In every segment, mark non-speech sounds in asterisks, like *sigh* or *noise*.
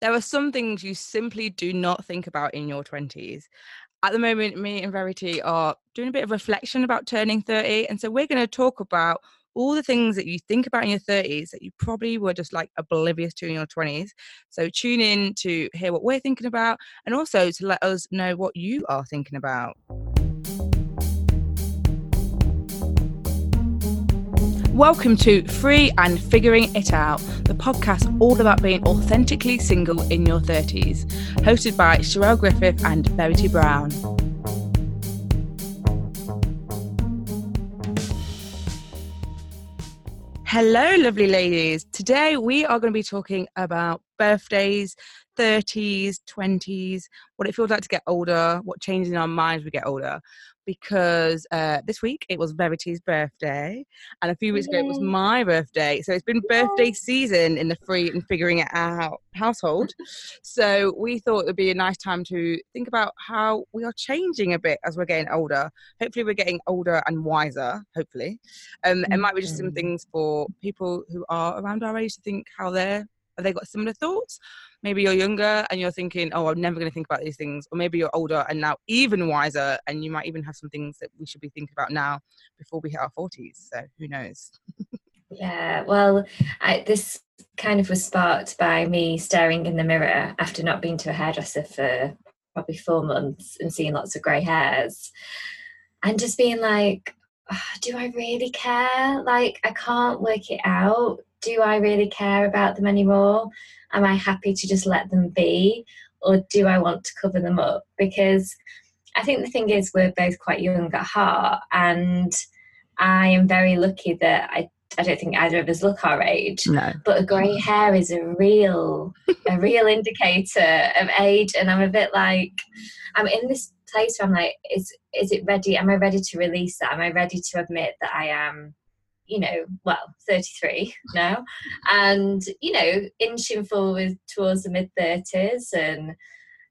there are some things you simply do not think about in your 20s. At the moment, me and Verity are doing a bit of reflection about turning 30. And so we're going to talk about all the things that you think about in your 30s that you probably were just like oblivious to in your 20s. So tune in to hear what we're thinking about and also to let us know what you are thinking about. Welcome to Free and Figuring It Out, the podcast all about being authentically single in your 30s, hosted by Charelle Griffith and Verity Brown. Hello, lovely ladies. Today we are going to be talking about birthdays, 30s, 20s, what it feels like to get older, what changes in our minds we get older because uh, this week it was Verity's birthday, and a few weeks ago it was my birthday. So it's been birthday season in the free and figuring it out household. *laughs* so we thought it would be a nice time to think about how we are changing a bit as we're getting older. Hopefully, we're getting older and wiser. Hopefully, um, mm-hmm. it might be just some mm-hmm. things for people who are around our age to think how they're have they got similar thoughts? Maybe you're younger and you're thinking, oh, I'm never going to think about these things. Or maybe you're older and now even wiser, and you might even have some things that we should be thinking about now before we hit our 40s. So who knows? yeah, well, I, this kind of was sparked by me staring in the mirror after not being to a hairdresser for probably four months and seeing lots of grey hairs and just being like, oh, do I really care? Like, I can't work it out do I really care about them anymore? Am I happy to just let them be? Or do I want to cover them up? Because I think the thing is, we're both quite young at heart, and I am very lucky that I I don't think either of us look our age. No. But a grey hair is a real a real indicator of age and I'm a bit like I'm in this place where I'm like, is is it ready? Am I ready to release that? Am I ready to admit that I am you know, well, 33 now, and you know, inching forward towards the mid 30s, and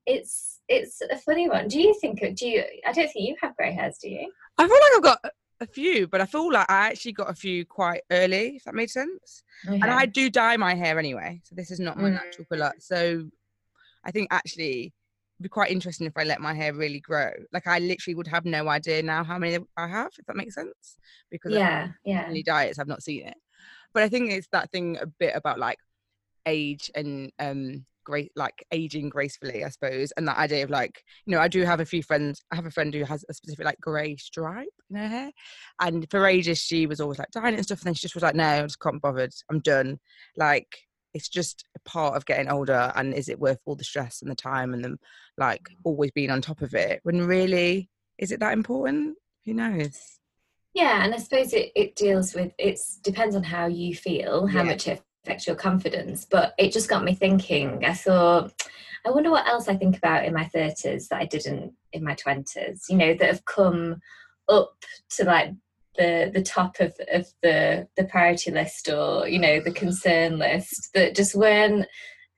it's it's a funny one. Do you think? Do you? I don't think you have grey hairs, do you? I feel like I've got a few, but I feel like I actually got a few quite early. If that made sense. Okay. And I do dye my hair anyway, so this is not my mm. natural colour. So I think actually be quite interesting if I let my hair really grow. Like I literally would have no idea now how many I have, if that makes sense. Because yeah, yeah. Many diets, I've not seen it. But I think it's that thing a bit about like age and um great like aging gracefully, I suppose. And that idea of like, you know, I do have a few friends. I have a friend who has a specific like grey stripe in her hair. And for ages she was always like dying it and stuff. And then she just was like, no, I just can't be bothered. I'm done. Like it's just a part of getting older and is it worth all the stress and the time and the like mm. always being on top of it when really is it that important who knows yeah and i suppose it, it deals with it depends on how you feel how yeah. much it affects your confidence but it just got me thinking i thought i wonder what else i think about in my 30s that i didn't in my 20s you know that have come up to like the the top of, of the the priority list or you know the concern list that just weren't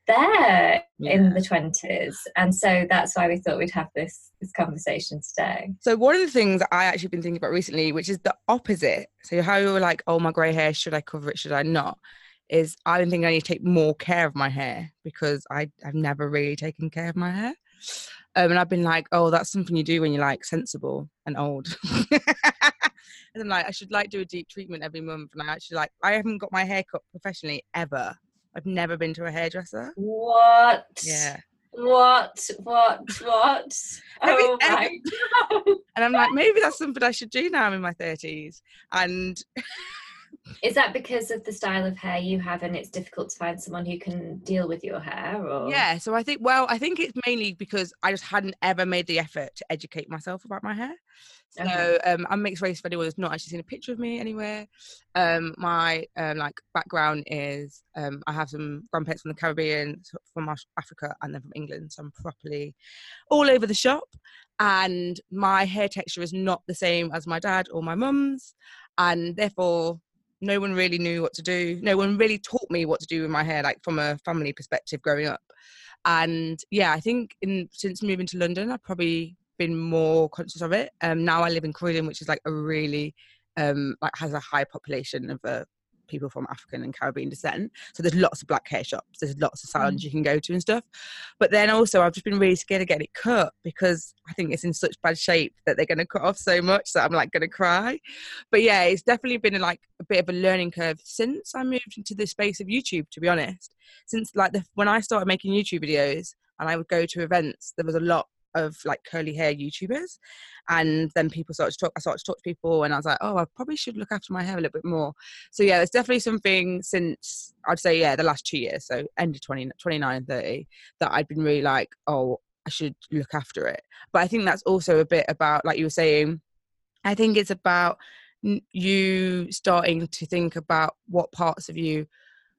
there yeah. in the 20s and so that's why we thought we'd have this this conversation today. So one of the things i actually been thinking about recently which is the opposite. So how you were like oh my grey hair should i cover it? Should i not? is i don't think i need to take more care of my hair because i i've never really taken care of my hair. Um, and i've been like oh that's something you do when you're like sensible and old *laughs* and I'm like, I should like do a deep treatment every month. And I actually like, I haven't got my hair cut professionally ever. I've never been to a hairdresser. What? Yeah. What? What? What? *laughs* oh my God. *laughs* And I'm like, maybe that's something I should do now I'm in my 30s. And is that because of the style of hair you have and it's difficult to find someone who can deal with your hair or yeah so i think well i think it's mainly because i just hadn't ever made the effort to educate myself about my hair so okay. um, I'm mixed race for anyone who's not actually seen a picture of me anywhere. Um, my um, like background is um, I have some grandparents from the Caribbean, from Africa, and then from England. So I'm properly all over the shop. And my hair texture is not the same as my dad or my mum's, and therefore no one really knew what to do. No one really taught me what to do with my hair, like from a family perspective growing up. And yeah, I think in since moving to London, I've probably been more conscious of it. Um, now I live in Croydon, which is like a really um, like has a high population of a people from African and Caribbean descent. So there's lots of black hair shops. There's lots of salons mm. you can go to and stuff. But then also I've just been really scared of getting it cut because I think it's in such bad shape that they're going to cut off so much that I'm like going to cry. But yeah, it's definitely been like a bit of a learning curve since I moved into the space of YouTube. To be honest, since like the when I started making YouTube videos and I would go to events, there was a lot of like curly hair YouTubers. And then people started to talk, I started to talk to people and I was like, oh, I probably should look after my hair a little bit more. So yeah, there's definitely something since I'd say, yeah, the last two years. So end of 20, 29, 30 that I'd been really like, oh, I should look after it. But I think that's also a bit about, like you were saying, I think it's about you starting to think about what parts of you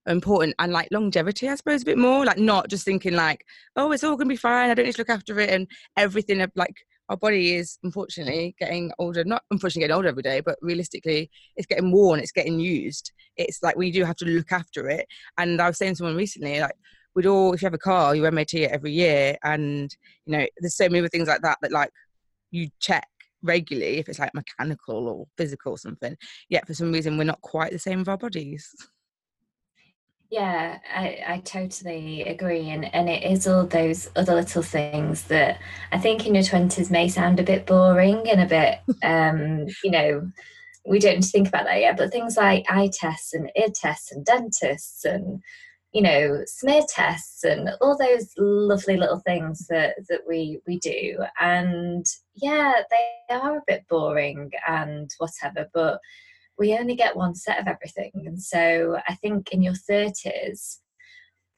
important and like longevity, I suppose, a bit more. Like not just thinking like, oh, it's all gonna be fine. I don't need to look after it, and everything of like our body is unfortunately getting older. Not unfortunately getting older every day, but realistically, it's getting worn. It's getting used. It's like we do have to look after it. And I was saying to someone recently, like we'd all, if you have a car, you MOT it every year, and you know, there's so many things like that that like you check regularly if it's like mechanical or physical or something. Yet for some reason, we're not quite the same with our bodies. Yeah, I, I totally agree. And, and it is all those other little things that I think in your 20s may sound a bit boring and a bit, *laughs* um, you know, we don't think about that yet. But things like eye tests and ear tests and dentists and, you know, smear tests and all those lovely little things that, that we, we do. And yeah, they are a bit boring and whatever, but we only get one set of everything. And so I think in your 30s,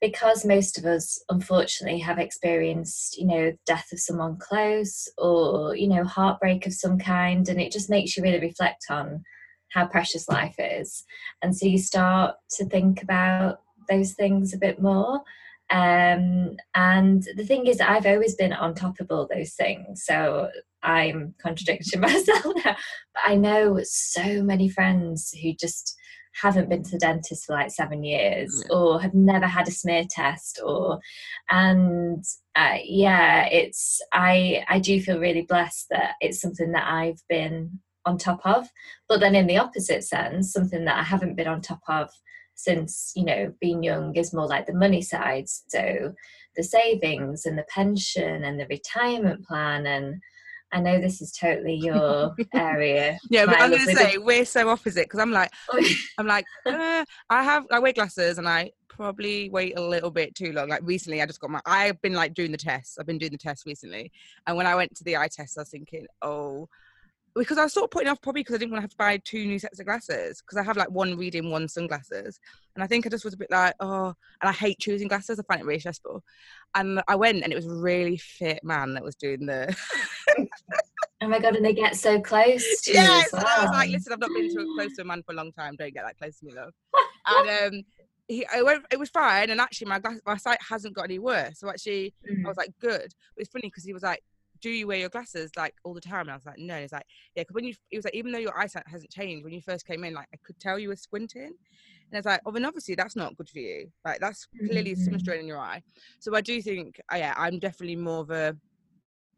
because most of us unfortunately have experienced you know death of someone close or you know heartbreak of some kind and it just makes you really reflect on how precious life is and so you start to think about those things a bit more um, and the thing is i've always been on top of all those things so I'm contradicting *laughs* myself now. But I know so many friends who just haven't been to the dentist for like seven years yeah. or have never had a smear test or and uh, yeah it's i i do feel really blessed that it's something that i've been on top of but then in the opposite sense something that i haven't been on top of since you know being young is more like the money side so the savings and the pension and the retirement plan and I know this is totally your *laughs* area. yeah, but I'm going to say we're so opposite because I'm like, I'm like, uh, I have, I wear glasses and I probably wait a little bit too long. Like recently, I just got my, I've been like doing the tests. I've been doing the test recently, and when I went to the eye test, I was thinking, oh, because I was sort of putting off probably because I didn't want to have to buy two new sets of glasses because I have like one reading, one sunglasses, and I think I just was a bit like, oh, and I hate choosing glasses. I find it really stressful. And I went, and it was a really fit man that was doing the. *laughs* oh my god! And they get so close to yes, you. Yes, I was like, listen, I've not been too close to a man for a long time. Don't get that close to me, love. *laughs* and um, he, it, went, it was fine, and actually, my glass, my sight hasn't got any worse. So actually, mm. I was like, good. But it's funny because he was like, do you wear your glasses like all the time? And I was like, no. He's like, yeah, because when you, it was like, even though your eyesight hasn't changed, when you first came in, like I could tell you were squinting. And I was like, oh, then obviously that's not good for you. Like that's clearly mm-hmm. strain in your eye. So I do think, oh, yeah, I'm definitely more of a,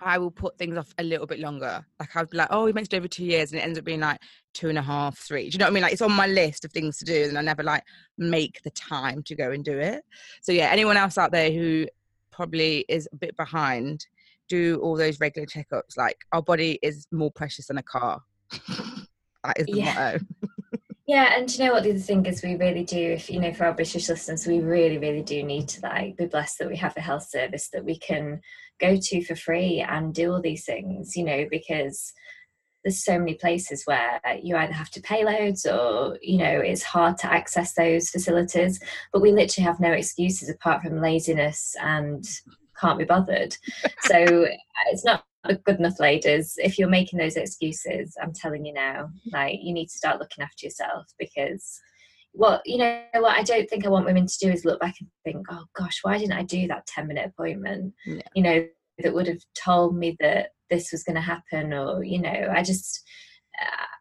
I will put things off a little bit longer. Like I'd be like, oh, we mentioned over two years, and it ends up being like two and a half, three. Do you know what I mean? Like it's on my list of things to do, and I never like make the time to go and do it. So yeah, anyone else out there who probably is a bit behind, do all those regular checkups. Like our body is more precious than a car. *laughs* that is the yeah. motto. Yeah, and you know what the other thing is we really do, if you know, for our British listeners, we really, really do need to like be blessed that we have a health service that we can go to for free and do all these things, you know, because there's so many places where you either have to pay loads or you know it's hard to access those facilities but we literally have no excuses apart from laziness and can't be bothered. so *laughs* it's not good enough, ladies. If you're making those excuses, I'm telling you now, like you need to start looking after yourself because what you know what I don't think I want women to do is look back and think, oh gosh, why didn't I do that 10 minute appointment? Yeah. You know, that would have told me that this was going to happen, or you know, I just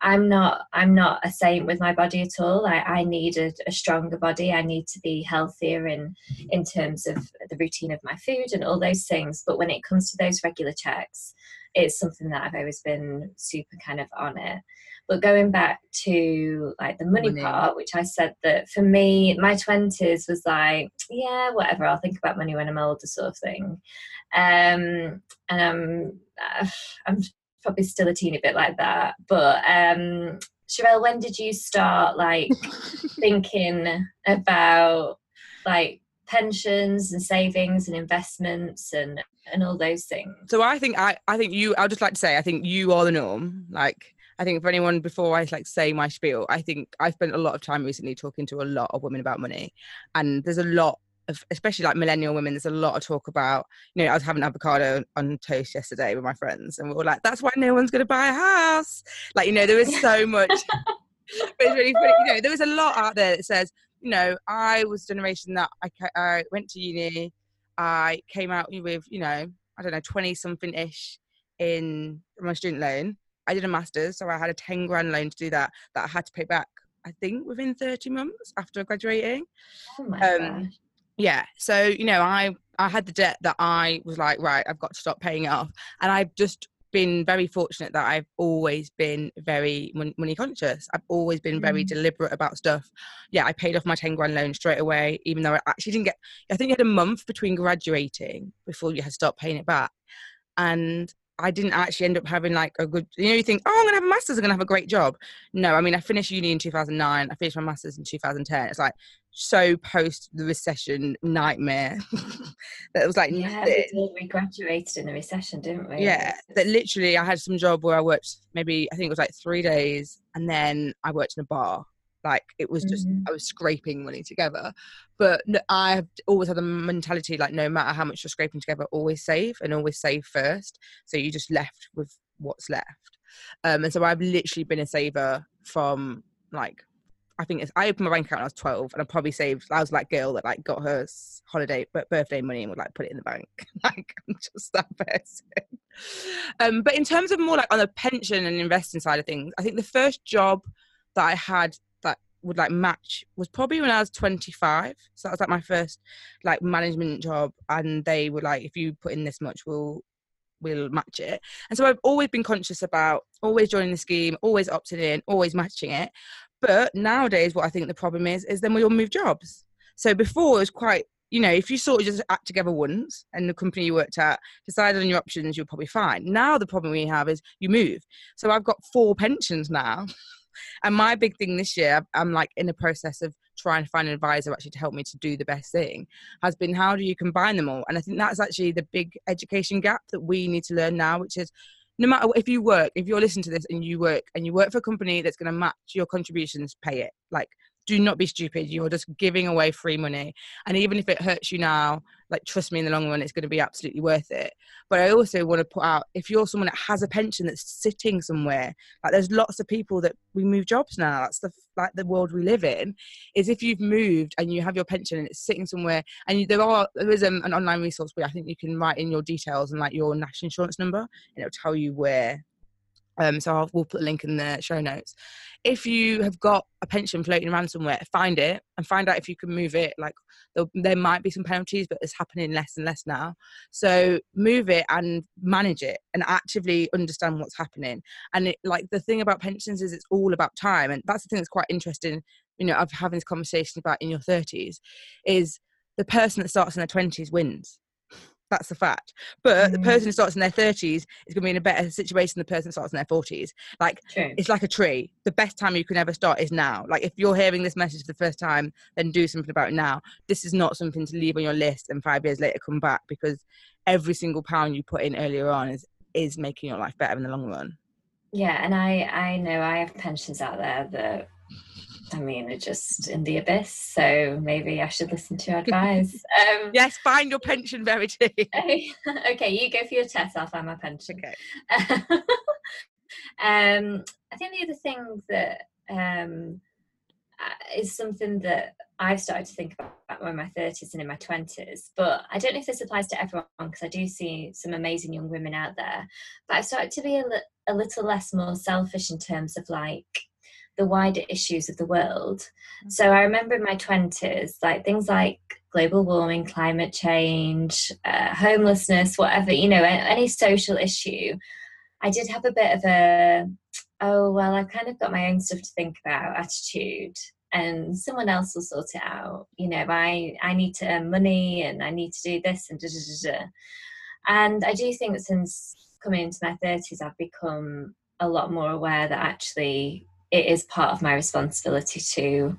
I'm not I'm not a saint with my body at all. I, I need a, a, stronger body. I need to be healthier in in terms of the routine of my food and all those things. But when it comes to those regular checks, it's something that I've always been super kind of on it. But going back to like the money, Money. part, which I said that for me, my twenties was like, yeah, whatever. I'll think about money when I'm older, sort of thing. Um, and I'm *sighs* I'm probably still a teeny bit like that. But um, Charelle, when did you start like *laughs* thinking about like pensions and savings and investments and and all those things? So I think I, I think you. I'll just like to say I think you are the norm. Like I think for anyone before I like say my spiel, I think I've spent a lot of time recently talking to a lot of women about money, and there's a lot of especially like millennial women. There's a lot of talk about. You know, I was having avocado on toast yesterday with my friends, and we were like, "That's why no one's going to buy a house." Like you know, there is so much. *laughs* *laughs* but it's really funny. You know, there is a lot out there that says, you know, I was a generation that I, I went to uni, I came out with, you know, I don't know, 20 something ish in my student loan. I did a master's, so I had a 10 grand loan to do that, that I had to pay back, I think, within 30 months after graduating. Oh Um. Yeah. So, you know, I, I had the debt that I was like, right, I've got to stop paying it off. And I've just been very fortunate that I've always been very money conscious. I've always been very Mm. deliberate about stuff. Yeah, I paid off my 10 grand loan straight away, even though I actually didn't get, I think you had a month between graduating before you had to start paying it back. And I didn't actually end up having like a good, you know, you think, oh, I'm going to have a master's, I'm going to have a great job. No, I mean, I finished uni in 2009, I finished my master's in 2010. It's like so post the recession nightmare *laughs* that it was like Yeah. We graduated in the recession, didn't we? yeah that literally i had some job where i worked maybe i think it was like three days and then i worked in a bar like it was just Mhm. i was scraping money together but no, i've always had the mentality like no matter how much you're scraping together always save and always save first so you just left with what's left um and so i've literally been a saver from like I think it's, I opened my bank account when I was 12 and I probably saved, I was like girl that like got her holiday, but birthday money and would like put it in the bank. *laughs* like I'm just that person. Um, but in terms of more like on the pension and investing side of things, I think the first job that I had would like match was probably when I was 25. So that was like my first like management job. And they were like, if you put in this much, we'll we'll match it. And so I've always been conscious about always joining the scheme, always opting in, always matching it. But nowadays, what I think the problem is, is then we all move jobs. So before it was quite, you know, if you sort of just act together once and the company you worked at decided on your options, you're probably fine. Now the problem we have is you move. So I've got four pensions now. *laughs* And my big thing this year, I'm like in the process of trying to find an advisor actually to help me to do the best thing, has been how do you combine them all? And I think that's actually the big education gap that we need to learn now, which is no matter if you work, if you're listening to this and you work and you work for a company that's going to match your contributions, pay it. Like, do not be stupid. You're just giving away free money. And even if it hurts you now, like, trust me, in the long run, it's going to be absolutely worth it. But I also want to put out if you're someone that has a pension that's sitting somewhere, like, there's lots of people that we move jobs now. That's the like the world we live in. Is if you've moved and you have your pension and it's sitting somewhere, and you, there are there is um, an online resource where I think you can write in your details and like your national insurance number, and it'll tell you where. Um, so I'll, we'll put a link in the show notes. If you have got a pension floating around somewhere, find it and find out if you can move it. Like there, might be some penalties, but it's happening less and less now. So move it and manage it and actively understand what's happening. And it, like the thing about pensions is it's all about time, and that's the thing that's quite interesting. You know, of having this conversation about in your thirties, is the person that starts in their twenties wins. That's the fact. But the Mm. person who starts in their 30s is going to be in a better situation than the person who starts in their 40s. Like, True. it's like a tree. The best time you can ever start is now. Like, if you're hearing this message for the first time, then do something about it now. This is not something to leave on your list and five years later come back because every single pound you put in earlier on is is making your life better in the long run. Yeah, and I I know I have pensions out there that I mean are just in the abyss. So maybe I should listen to your advice. *laughs* Um, Yes, find your pension, Verity. *laughs* okay, you go for your test. I'll find my pension. okay. *laughs* um, I think the other thing that um, uh, is something that I've started to think about in my 30s and in my 20s, but I don't know if this applies to everyone because I do see some amazing young women out there. But I've started to be a, li- a little less more selfish in terms of like the wider issues of the world. So I remember in my 20s, like things like global warming, climate change, uh, homelessness, whatever, you know, any social issue. I did have a bit of a oh well i've kind of got my own stuff to think about attitude and someone else will sort it out you know i i need to earn money and i need to do this and da, da, da, and i do think that since coming into my 30s i've become a lot more aware that actually it is part of my responsibility to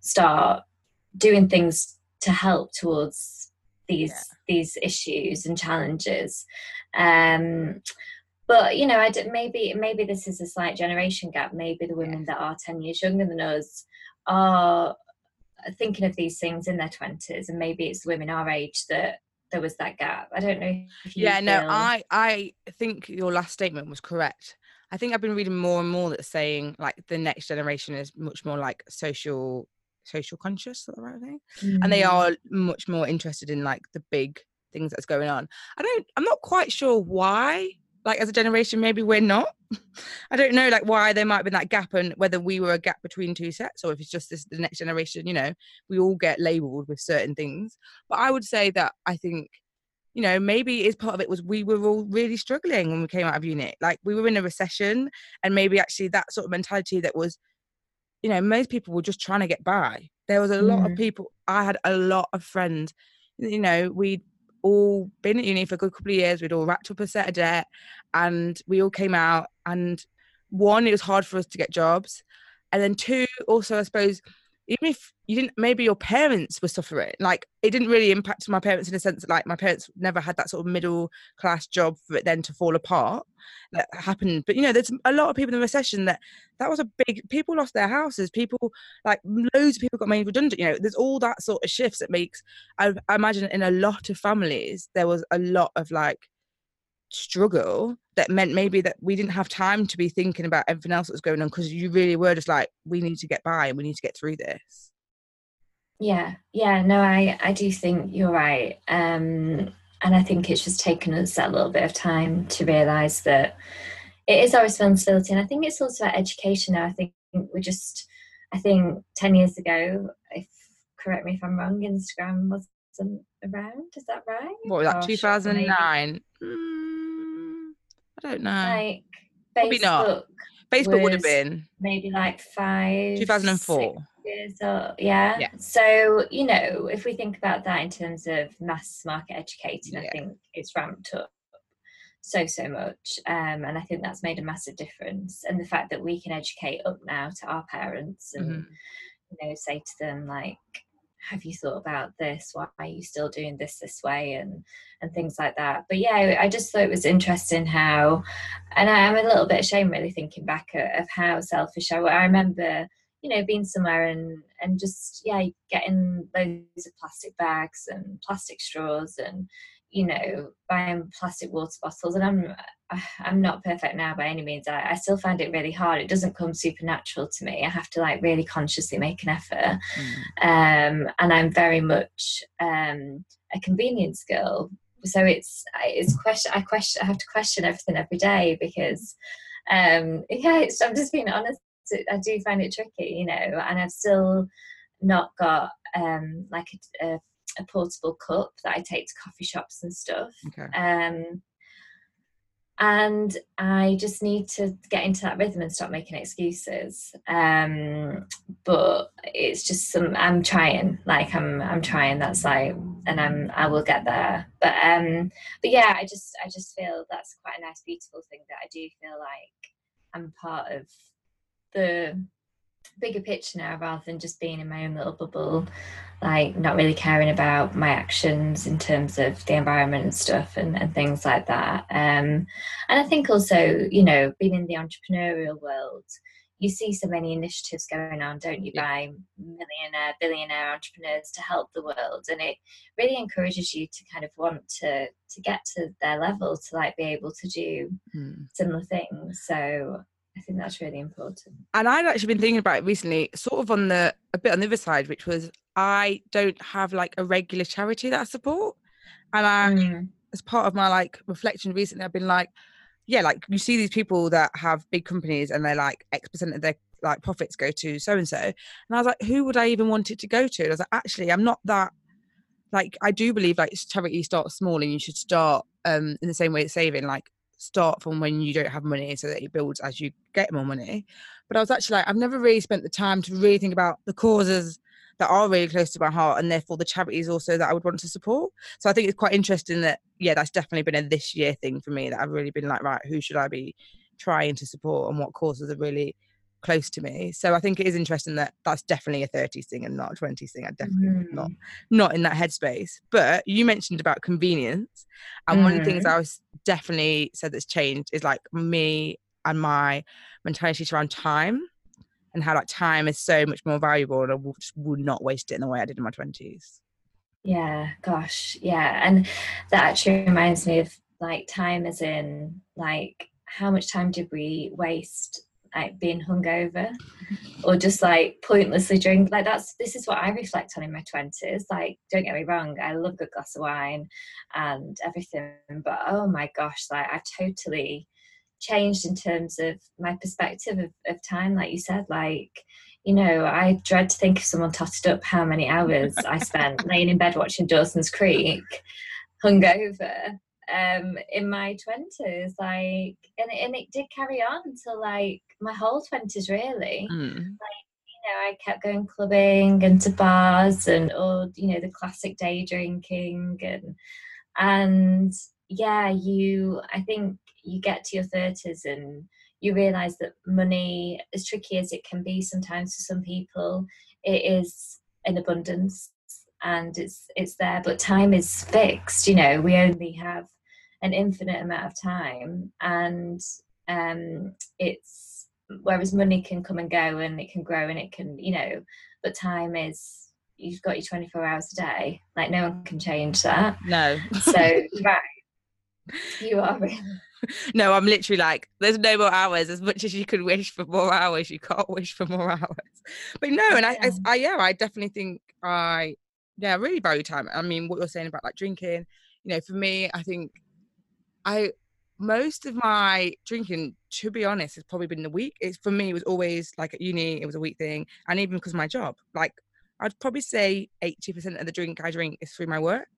start doing things to help towards these yeah. these issues and challenges. Um but you know i did, maybe maybe this is a slight generation gap. Maybe the women that are 10 years younger than us are thinking of these things in their 20s and maybe it's women our age that there was that gap. I don't know yeah no i i think your last statement was correct i think i've been reading more and more that's saying like the next generation is much more like social social conscious that the right thing mm. and they mm. are much more interested in like the big things that's going on i don't i'm not quite sure why like as a generation maybe we're not *laughs* i don't know like why there might have been that gap and whether we were a gap between two sets or if it's just this the next generation you know we all get labeled with certain things but i would say that i think you know maybe is part of it was we were all really struggling when we came out of unit like we were in a recession and maybe actually that sort of mentality that was you know most people were just trying to get by there was a lot mm. of people i had a lot of friends you know we'd all been at uni for a good couple of years. We'd all wrapped up a set of debt and we all came out. And one, it was hard for us to get jobs. And then two, also, I suppose, even if you didn't maybe your parents were suffering like it didn't really impact my parents in a sense that like my parents never had that sort of middle class job for it then to fall apart. That happened but you know there's a lot of people in the recession that that was a big people lost their houses people like loads of people got made redundant you know there's all that sort of shifts that makes I, I imagine in a lot of families there was a lot of like struggle that meant maybe that we didn't have time to be thinking about everything else that was going on because you really were just like we need to get by and we need to get through this. Yeah yeah no i i do think you're right um and i think it's just taken us a little bit of time to realize that it is our responsibility and i think it's also about education now i think we just i think 10 years ago if correct me if i'm wrong instagram wasn't around is that right? What was that 2009 I don't know. Like Probably not. Facebook would have been maybe like five, 2004. Years or, yeah. yeah. So, you know, if we think about that in terms of mass market educating, yeah. I think it's ramped up so, so much. Um, and I think that's made a massive difference. And the fact that we can educate up now to our parents and, mm-hmm. you know, say to them, like, have you thought about this? Why are you still doing this this way? And and things like that. But yeah i just thought it was interesting how and i'm a little bit ashamed really thinking back of how selfish i was i remember you know being somewhere and and just yeah getting loads of plastic bags and plastic straws and you know buying plastic water bottles and i'm *sighs* i'm not perfect now by any means. I, I, still find it really hard. It doesn't come supernatural to me. I have to like really consciously make an effort. Mm. um, and i'm very much um, a convenience girl. So it's it's question i question i have to question everything every day because um *laughs* yeah i'm just being honest. I do find it tricky you know and i've still not got um like a, a a portable cup that I take to coffee shops and stuff. Okay. Um, and I just need to get into that rhythm and stop making excuses. Um, but it's just some I'm trying, like I'm I'm trying. That's like, and I'm I will get there. But um, but yeah, I just I just feel that's quite a nice, beautiful thing that I do feel like I'm part of the bigger picture now rather than just being in my own little bubble like not really caring about my actions in terms of the environment and stuff and, and things like that. Um, and i think also you know being in the entrepreneurial world you see so many initiatives going on don't you by millionaire billionaire entrepreneurs to help the world. And it really encourages you to kind of want to to get to their level to like be able to do mm. similar things. So I think that's really important. And I'd actually been thinking about it recently, sort of on the a bit on the other side, which was I don't have like a regular charity that I support. And I mm. as part of my like reflection recently, I've been like, yeah, like you see these people that have big companies and they're like X percent of their like profits go to so and so. And I was like, who would I even want it to go to? And I was like, actually, I'm not that like I do believe like charity starts small and you should start um in the same way as saving. Like start from when you don't have money so that it builds as you get more money. But I was actually like, I've never really spent the time to really think about the causes that are really close to my heart and therefore the charities also that I would want to support. So I think it's quite interesting that, yeah, that's definitely been a this year thing for me that I've really been like, right, who should I be trying to support and what causes are really close to me. So I think it is interesting that that's definitely a 30s thing and not a 20s thing. I definitely mm. not not in that headspace. But you mentioned about convenience, and mm. one of the things mm. I was definitely said that's changed is like me and my mentality around time and how like time is so much more valuable and I just would not waste it in the way I did in my 20s. Yeah, gosh, yeah. And that actually reminds me of like time as in like how much time did we waste like being hungover or just like pointlessly drink like that's this is what I reflect on in my 20s like don't get me wrong I love a good glass of wine and everything but oh my gosh like I've totally changed in terms of my perspective of, of time like you said like you know I dread to think if someone totted up how many hours I spent *laughs* laying in bed watching Dawson's Creek hungover um in my 20s like and, and it did carry on until like my whole 20s really mm. like you know i kept going clubbing and to bars and all you know the classic day drinking and and yeah you i think you get to your 30s and you realize that money as tricky as it can be sometimes for some people it is in abundance and it's it's there but time is fixed you know we only have an infinite amount of time. And um, it's whereas money can come and go and it can grow and it can you know but time is you've got your 24 hours a day. Like no one can change that. No. So *laughs* right you are no i'm literally like there's no more hours. As much as you could wish for more hours you can't wish for more *laughs* hours. But no and I, I, I yeah i definitely think i yeah really value time. I mean what you're saying about like drinking you know for me i think I most of my drinking, to be honest, has probably been the week. It's for me, it was always like at uni, it was a week thing, and even because of my job, like I'd probably say eighty percent of the drink I drink is through my work.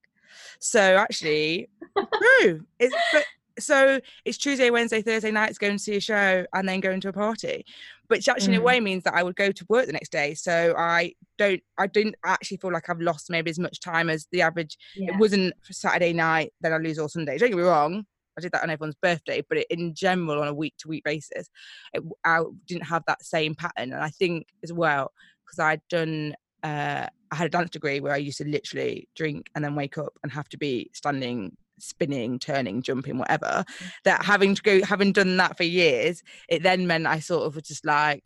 So actually, true. *laughs* It's but, so it's Tuesday, Wednesday, Thursday nights going to see a show and then going to a party, which actually mm. in a mm. way means that I would go to work the next day. So I don't, I didn't actually feel like I've lost maybe as much time as the average. Yeah. It wasn't for Saturday night, then I lose all Sunday. Don't get me wrong. I did that on everyone's birthday, but it, in general, on a week to week basis, it, I didn't have that same pattern. And I think as well, because I'd done, uh, I had a dance degree where I used to literally drink and then wake up and have to be standing spinning, turning, jumping, whatever. That having to go, having done that for years, it then meant I sort of was just like,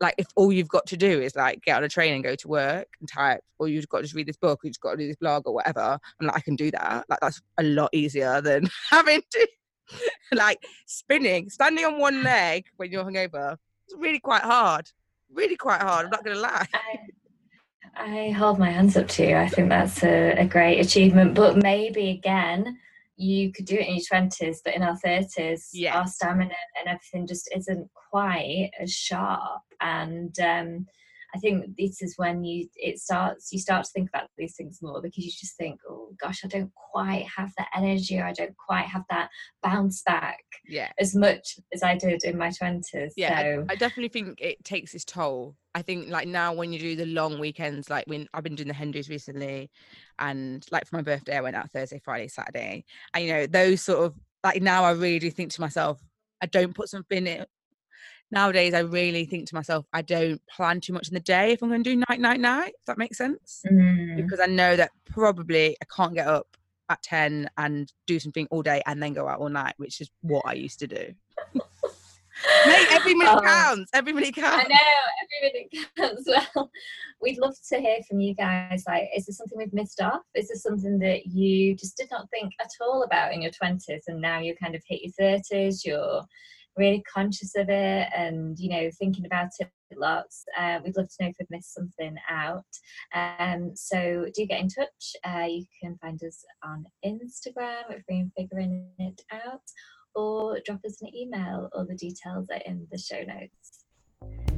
like if all you've got to do is like get on a train and go to work and type, or you've got to just read this book, or you've got to do this blog or whatever, I'm like, I can do that. Like that's a lot easier *laughs* than having to like spinning, standing on one *laughs* leg when you're hungover. It's really quite hard. Really quite hard. I'm not gonna lie. I, I hold my hands up to you. I think that's a, a great achievement. But maybe again, you could do it in your 20s, but in our 30s, yeah. our stamina and everything just isn't quite as sharp. And um, I think this is when you it starts you start to think about these things more because you just think, oh gosh, I don't quite have that energy or I don't quite have that bounce back yeah. as much as I did in my twenties. Yeah, so. I, I, definitely think it takes its toll. I think like now when you do the long weekends, like when I've been doing the Henrys recently, and like for my birthday, I went out Thursday, Friday, Saturday, and you know those sort of like now I really do think to myself, I don't put something in nowadays I really think to myself, I don't plan too much in the day if I'm going to do night, night, night. Does that makes sense? Mm. Because I know that probably I can't get up at 10 and do something all day and then go out all night, which is what I used to do. Mate, every minute oh, counts. Every minute counts. I know, every minute counts. *laughs* Well, we'd love to hear from you guys. Like, is there something we've missed off? Is there something that you just did not think at all about in your 20s and now you kind of hit your 30s? You're really conscious of it and you know thinking about it lots uh, we'd love to know if we've missed something out. Um, so do get in touch. Uh, you can find us on instagram if we're figuring it out or drop us an email. All the details are in the show notes